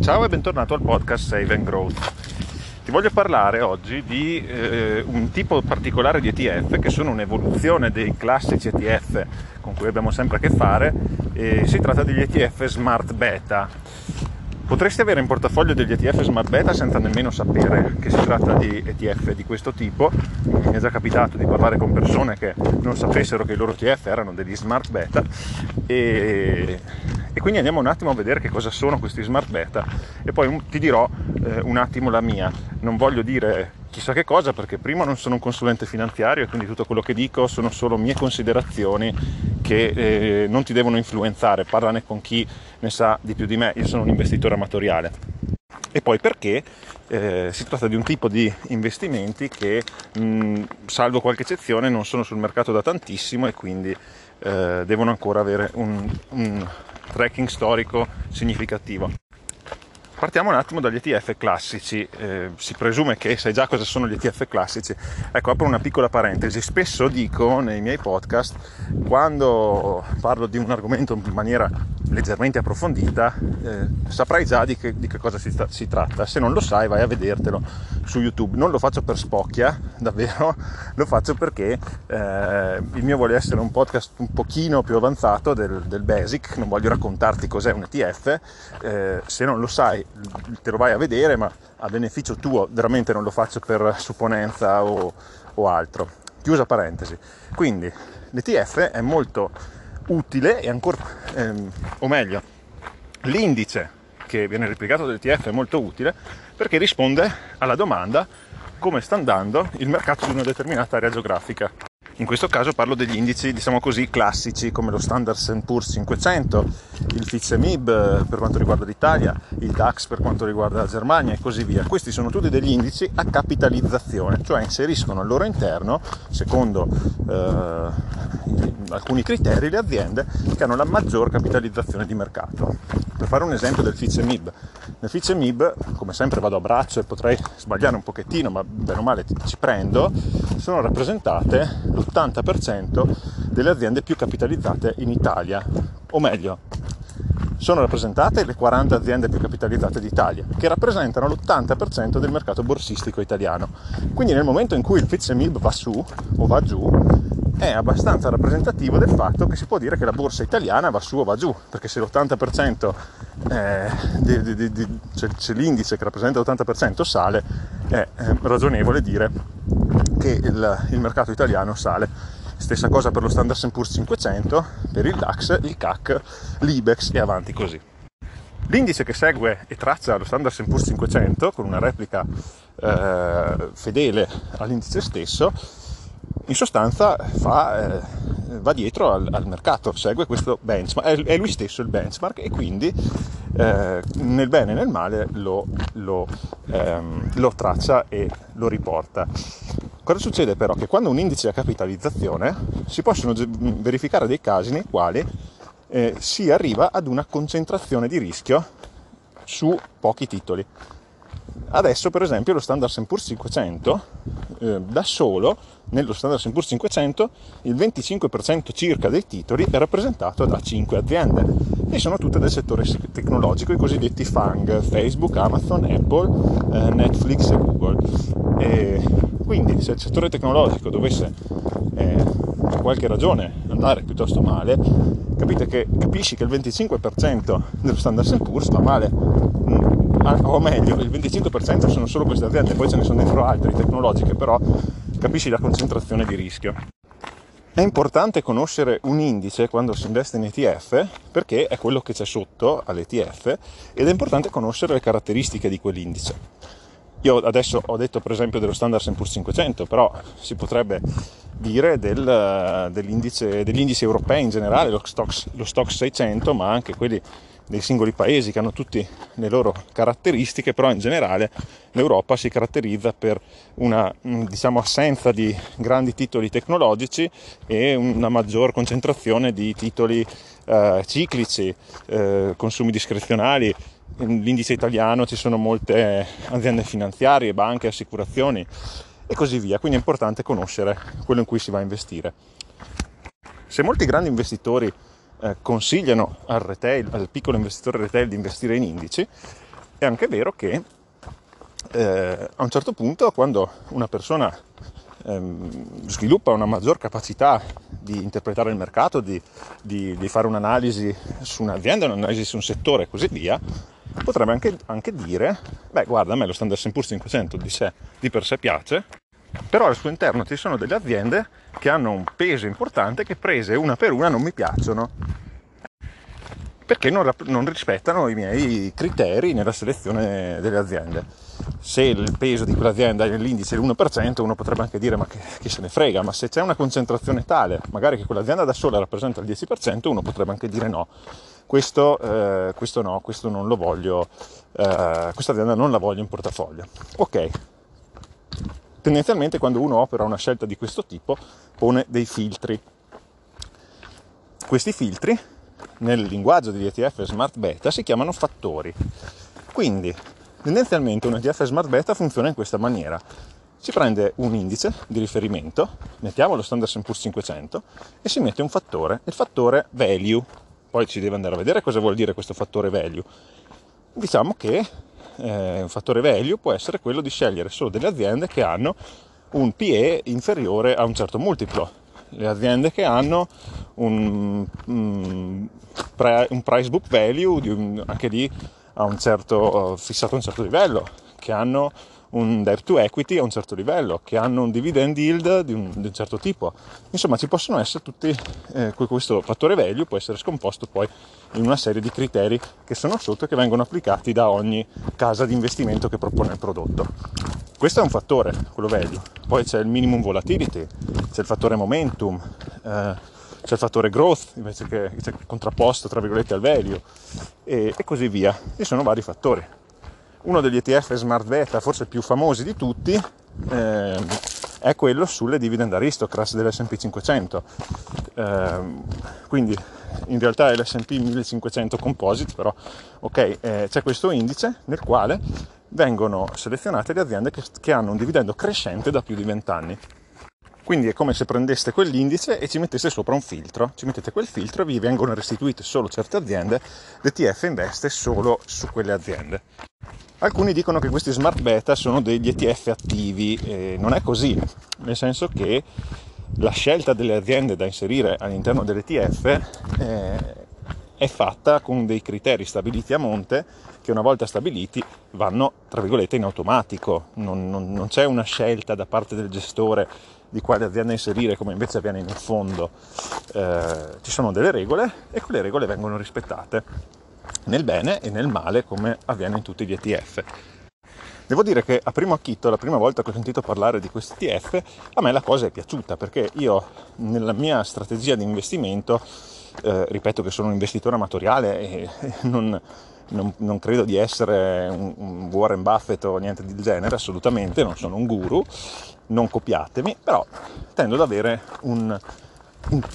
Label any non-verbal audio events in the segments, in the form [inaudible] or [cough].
Ciao e bentornato al podcast Save and Growth. Ti voglio parlare oggi di eh, un tipo particolare di ETF che sono un'evoluzione dei classici ETF con cui abbiamo sempre a che fare si tratta degli ETF Smart Beta. Potresti avere in portafoglio degli ETF Smart Beta senza nemmeno sapere che si tratta di ETF di questo tipo. Mi è già capitato di parlare con persone che non sapessero che i loro ETF erano degli Smart Beta e e quindi andiamo un attimo a vedere che cosa sono questi smart beta e poi ti dirò eh, un attimo la mia. Non voglio dire chissà che cosa perché prima non sono un consulente finanziario e quindi tutto quello che dico sono solo mie considerazioni che eh, non ti devono influenzare, parlane con chi ne sa di più di me, io sono un investitore amatoriale. E poi perché eh, si tratta di un tipo di investimenti che, mh, salvo qualche eccezione, non sono sul mercato da tantissimo e quindi eh, devono ancora avere un, un tracking storico significativo. Partiamo un attimo dagli ETF classici, eh, si presume che sai già cosa sono gli ETF classici. Ecco, apro una piccola parentesi, spesso dico nei miei podcast, quando parlo di un argomento in maniera leggermente approfondita, eh, saprai già di che, di che cosa si, si, tratta. Se non lo sai, vai a vedertelo su YouTube. Non lo faccio per spocchia, [laughs] davvero, lo faccio perché eh, il mio vuole essere un podcast un pochino più avanzato del, del basic. Non voglio raccontarti cos'è un ETF. Eh, se non lo sai, te lo vai a vedere, ma a beneficio tuo veramente non lo faccio per supponenza o, o altro. Chiusa parentesi. Quindi l'ETF è molto utile e ancora, ehm, o meglio, l'indice che viene replicato dall'ETF è molto utile perché risponde alla domanda come sta andando il mercato di una determinata area geografica. In questo caso parlo degli indici, diciamo così, classici come lo Standard Poor's 500, il FTSE MIB eh, per quanto riguarda l'Italia, il DAX per quanto riguarda la Germania e così via. Questi sono tutti degli indici a capitalizzazione, cioè inseriscono al loro interno, secondo eh, alcuni criteri, le aziende che hanno la maggior capitalizzazione di mercato. Per fare un esempio del FTSE MIB, nel FTSE MIB, come sempre vado a braccio e potrei sbagliare un pochettino, ma bene o male ci prendo, sono rappresentate l'80% delle aziende più capitalizzate in Italia, o meglio, sono rappresentate le 40 aziende più capitalizzate d'Italia, che rappresentano l'80% del mercato borsistico italiano. Quindi nel momento in cui il FTSE MIB va su o va giù, è abbastanza rappresentativo del fatto che si può dire che la borsa italiana va su o va giù, perché se l'80% eh, di, di, di, cioè, se l'indice che rappresenta l'80% sale, è eh, ragionevole dire che il, il, mercato italiano sale. Stessa cosa per lo Standard Poor's 500, per il DAX, il CAC, l'IBEX e avanti così. L'indice che segue e traccia lo Standard Poor's 500 con una replica eh, fedele all'indice stesso in sostanza fa, eh, va dietro al, al, mercato, segue questo benchmark, è, lui stesso il benchmark e quindi eh, nel bene e nel male lo, lo, ehm, lo traccia e lo riporta. Cosa succede però? Che quando un indice ha capitalizzazione si possono verificare dei casi nei quali eh, si arriva ad una concentrazione di rischio su pochi titoli. Adesso per esempio lo Standard Poor's 500 eh, da solo nello Standard Poor's 500 il 25% circa dei titoli è rappresentato da 5 aziende e sono tutte del settore tecnologico, i cosiddetti FANG, Facebook, Amazon, Apple, eh, Netflix e Google. E quindi se il settore tecnologico dovesse eh, per qualche ragione andare piuttosto male, capite che capisci che il 25% dello Standard Poor's va male o meglio, il 25% sono solo queste aziende, poi ce ne sono dentro altre tecnologiche, però capisci la concentrazione di rischio. È importante conoscere un indice quando si investe in ETF perché è quello che c'è sotto all'ETF ed è importante conoscere le caratteristiche di quell'indice. Io adesso ho detto per esempio dello Standard Poor's 500, però si potrebbe dire del, dell'indice, degli indici europei in generale, lo Stox 600, ma anche quelli dei singoli paesi che hanno tutte le loro caratteristiche, però in generale l'Europa si caratterizza per una mm, diciamo, assenza di grandi titoli tecnologici e una maggior concentrazione di titoli eh, ciclici, eh, consumi discrezionali. L'indice italiano ci sono molte aziende finanziarie, banche, assicurazioni e così via, quindi è importante conoscere quello in cui si va a investire. Se molti grandi investitori eh, consigliano al retail, al piccolo investitore retail di investire in indici, è anche vero che eh, a un certo punto quando una persona ehm, sviluppa una maggior capacità di interpretare il mercato, di, di, di fare un'analisi su un'azienda, un'analisi su un settore e così via, potrebbe anche, anche, dire, beh guarda a me lo Standard Poor's 500 di, sé, di per sé piace, però al suo interno ci sono delle aziende che hanno un peso importante che prese una per una non mi piacciono perché non, non rispettano i miei criteri nella selezione delle aziende. Se il peso di quell'azienda nell'indice è l'1%, uno potrebbe anche dire ma che, chi se ne frega, ma se c'è una concentrazione tale, magari che quell'azienda da sola rappresenta il 10%, uno potrebbe anche dire no, questo, eh, questo no, questo non lo voglio, eh, questa azienda non la voglio in portafoglio. Ok, tendenzialmente quando uno opera una scelta di questo tipo pone dei filtri. Questi filtri nel linguaggio degli ETF Smart Beta si chiamano fattori. Quindi tendenzialmente un ETF Smart Beta funziona in questa maniera. Si prende un indice di riferimento, mettiamo lo Standard Poor's 500 e si mette un fattore, il fattore value. Poi ci deve andare a vedere cosa vuol dire questo fattore value. Diciamo che eh, un fattore value può essere quello di scegliere solo delle aziende che hanno un PE inferiore a un certo multiplo. Le aziende che hanno un, un, un price book value un, anche lì a un certo, fissato a un certo livello, che hanno un debt to equity a un certo livello, che hanno un dividend yield di un, di un certo tipo. Insomma, ci possono essere tutti, eh, questo fattore value può essere scomposto poi in una serie di criteri che sono sotto e che vengono applicati da ogni casa di investimento che propone il prodotto. Questo è un fattore, quello value. Poi c'è il minimum volatility, c'è il fattore momentum, eh, c'è il fattore growth invece che c'è contrapposto tra virgolette al value e, e così via. Ci sono vari fattori uno degli ETF smart beta forse più famosi di tutti eh, è quello sulle dividend aristocrats dell'S&P 500 eh, quindi in realtà è l'S&P 1500 composite però ok eh, c'è questo indice nel quale vengono selezionate le aziende che, che hanno un dividendo crescente da più di 20 anni quindi è come se prendeste quell'indice e ci metteste sopra un filtro, ci mettete quel filtro e vi vengono restituite solo certe aziende, l'ETF investe solo su quelle aziende. Alcuni dicono che questi smart beta sono degli ETF attivi, eh, non è così, nel senso che la scelta delle aziende da inserire all'interno dell'ETF eh, è fatta con dei criteri stabiliti a monte che una volta stabiliti vanno, tra virgolette, in automatico, non, non, non c'è una scelta da parte del gestore di quale azienda inserire come invece avviene in fondo. Eh, ci sono delle regole e quelle regole vengono rispettate nel bene e nel male come avviene in tutti gli ETF. Devo dire che a primo acchito, la prima volta che ho sentito parlare di questi ETF, a me la cosa è piaciuta perché io nella mia strategia di investimento, eh, ripeto che sono un investitore amatoriale e non, non, non credo di essere un, un Warren Buffett o niente del genere, assolutamente, non sono un guru, non copiatemi, però tendo ad avere un,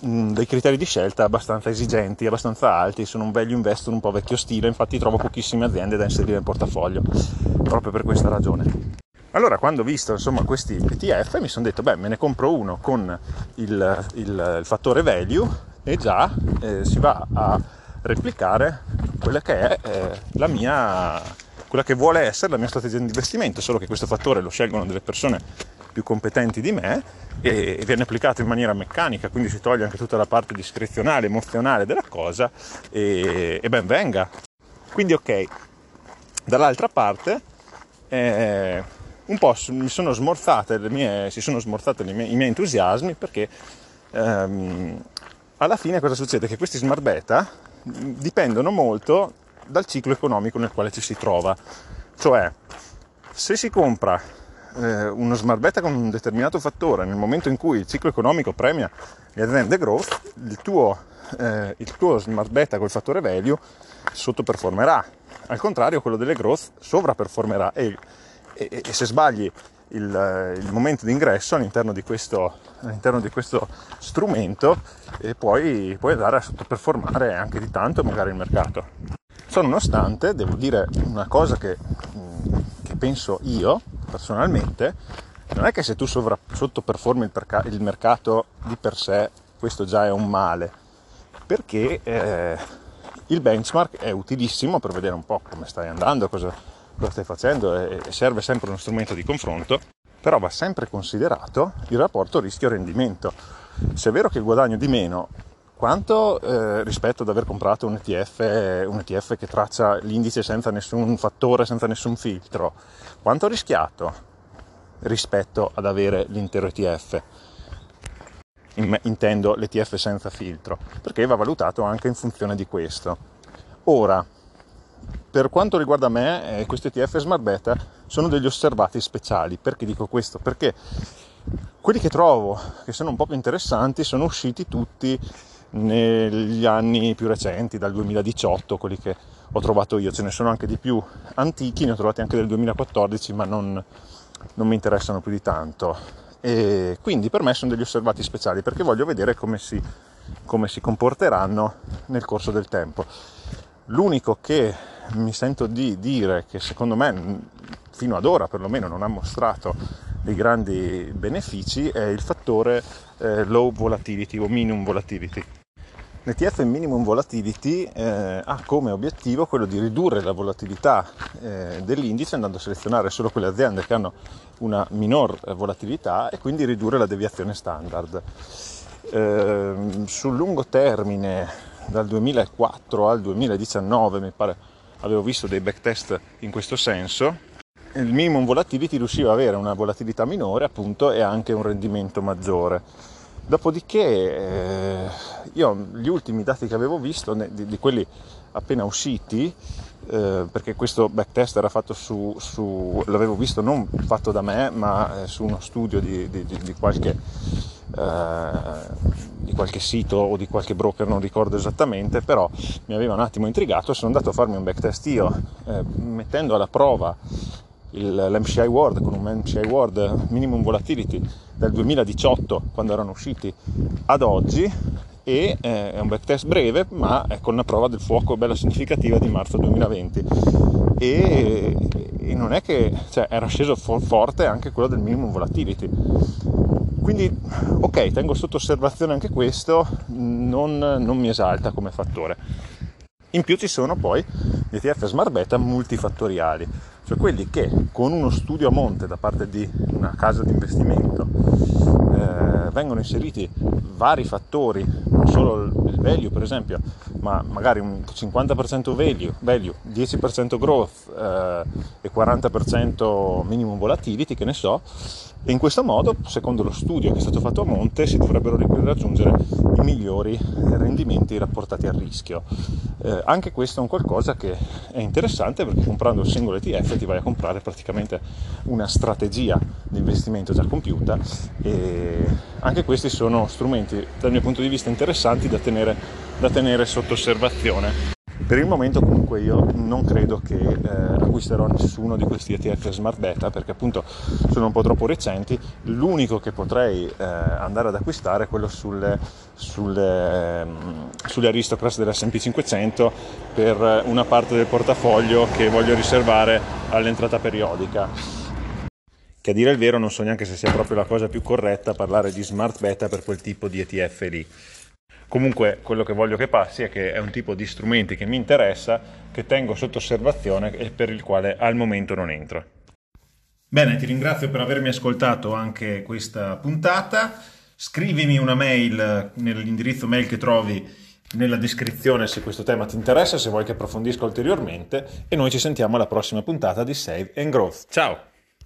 dei criteri di scelta abbastanza esigenti, abbastanza alti, sono un value investor un po' vecchio stile, infatti trovo pochissime aziende da inserire in portafoglio, proprio per questa ragione. Allora, quando ho visto insomma, questi ETF, mi sono detto, beh, me ne compro uno con il, il, il fattore value e già eh, si va a replicare quella che è eh, la mia, quella che vuole essere la mia strategia di investimento, solo che questo fattore lo scelgono delle persone più competenti di me e viene applicato in maniera meccanica, quindi si toglie anche tutta la parte discrezionale, emozionale della cosa e, e ben venga. Quindi ok, dall'altra parte eh, un po' mi sono smorzate le mie, si sono smorzati i miei entusiasmi perché ehm, alla fine cosa succede? Che questi smart beta dipendono molto dal ciclo economico nel quale ci si trova. Cioè, se si compra eh, uno smart beta con un determinato fattore, nel momento in cui il ciclo economico premia le aziende growth, il tuo, eh, il tuo smart beta col fattore value sottoperformerà. Al contrario, quello delle growth sovraperformerà e, e, e se sbagli il, il, momento di ingresso all'interno di questo, all'interno di questo strumento e poi puoi andare a sottoperformare anche di tanto magari il mercato. Ciò nonostante, devo dire una cosa che, che penso io, personalmente, non è che se tu sovra, sottoperformi il, perca- il, mercato di per sé, questo già è un male, perché eh, Il benchmark è utilissimo per vedere un po' come stai andando, cosa, cosa stai facendo e, e serve sempre uno strumento di confronto, però va sempre considerato il rapporto rischio-rendimento. Se è vero che guadagno di meno, quanto eh, rispetto ad aver comprato un ETF, un ETF che traccia l'indice senza nessun fattore, senza nessun filtro, quanto ho rischiato rispetto ad avere l'intero ETF? intendo l'ETF senza filtro, perché va valutato anche in funzione di questo. Ora, per quanto riguarda me, eh, questi ETF Smart Beta sono degli osservati speciali. Perché dico questo? Perché quelli che trovo che sono un po' più interessanti sono usciti tutti negli anni più recenti, dal 2018, quelli che ho trovato io, ce ne sono anche di più antichi, ne ho trovati anche del 2014, ma non, non mi interessano più di tanto. E quindi per me sono degli osservati speciali perché voglio vedere come si, come si comporteranno nel corso del tempo. L'unico che mi sento di dire che secondo me fino ad ora perlomeno non ha mostrato dei grandi benefici è il fattore eh, low volatility o minimum volatility. L'ETF minimum volatility eh, ha come obiettivo quello di ridurre la volatilità eh, dell'indice andando a selezionare solo quelle aziende che hanno una minor volatilità e quindi ridurre la deviazione standard. Eh, sul lungo termine, dal 2004 al 2019, mi pare avevo visto dei backtest in questo senso, il minimum volatility riusciva ad avere una volatilità minore appunto e anche un rendimento maggiore Dopodiché eh, io gli ultimi dati che avevo visto, di, di quelli appena usciti, eh, perché questo backtest era fatto su, su, l'avevo visto non fatto da me, ma eh, su uno studio di, di, di qualche, eh, qualche sito o di qualche broker, non ricordo esattamente, però mi aveva un attimo intrigato, sono andato a farmi un backtest io, eh, mettendo alla prova il, l'MCI World con un MCI World Minimum Volatility del 2018 quando erano usciti ad oggi e eh, è un backtest breve ma è con una prova del fuoco bella significativa di marzo 2020 e, e non è che cioè, era sceso for- forte anche quello del minimum volatility. Quindi ok tengo sotto osservazione anche questo non, non mi esalta come fattore. In più ci sono poi gli ETF Smart Beta multifattoriali, cioè quelli che con uno studio a monte da parte di una casa di investimento eh, vengono inseriti vari fattori, non solo il value per esempio, ma magari un 50% value, value 10% growth eh, e 40% minimum volatility, che ne so, e in questo modo, secondo lo studio che è stato fatto a monte, si dovrebbero raggiungere i migliori rendimenti rapportati al rischio. Eh, anche questo è un qualcosa che è interessante perché comprando un singolo ETF ti vai a comprare praticamente una strategia di investimento già compiuta e anche questi sono strumenti dal mio punto di vista interessanti da tenere, da tenere sotto osservazione. Per il momento comunque io non credo che eh, acquisterò nessuno di questi ETF Smart Beta perché appunto sono un po' troppo recenti. L'unico che potrei eh, andare ad acquistare è quello sulle, sulle, mm, sulle Aristocrats dell'S&P 500 per una parte del portafoglio che voglio riservare all'entrata periodica che a dire il vero non so neanche se sia proprio la cosa più corretta parlare di smart beta per quel tipo di ETF lì. Comunque quello che voglio che passi è che è un tipo di strumenti che mi interessa, che tengo sotto osservazione e per il quale al momento non entro. Bene, ti ringrazio per avermi ascoltato anche questa puntata. Scrivimi una mail nell'indirizzo mail che trovi nella descrizione se questo tema ti interessa, se vuoi che approfondisca ulteriormente e noi ci sentiamo alla prossima puntata di Save and Growth. Ciao!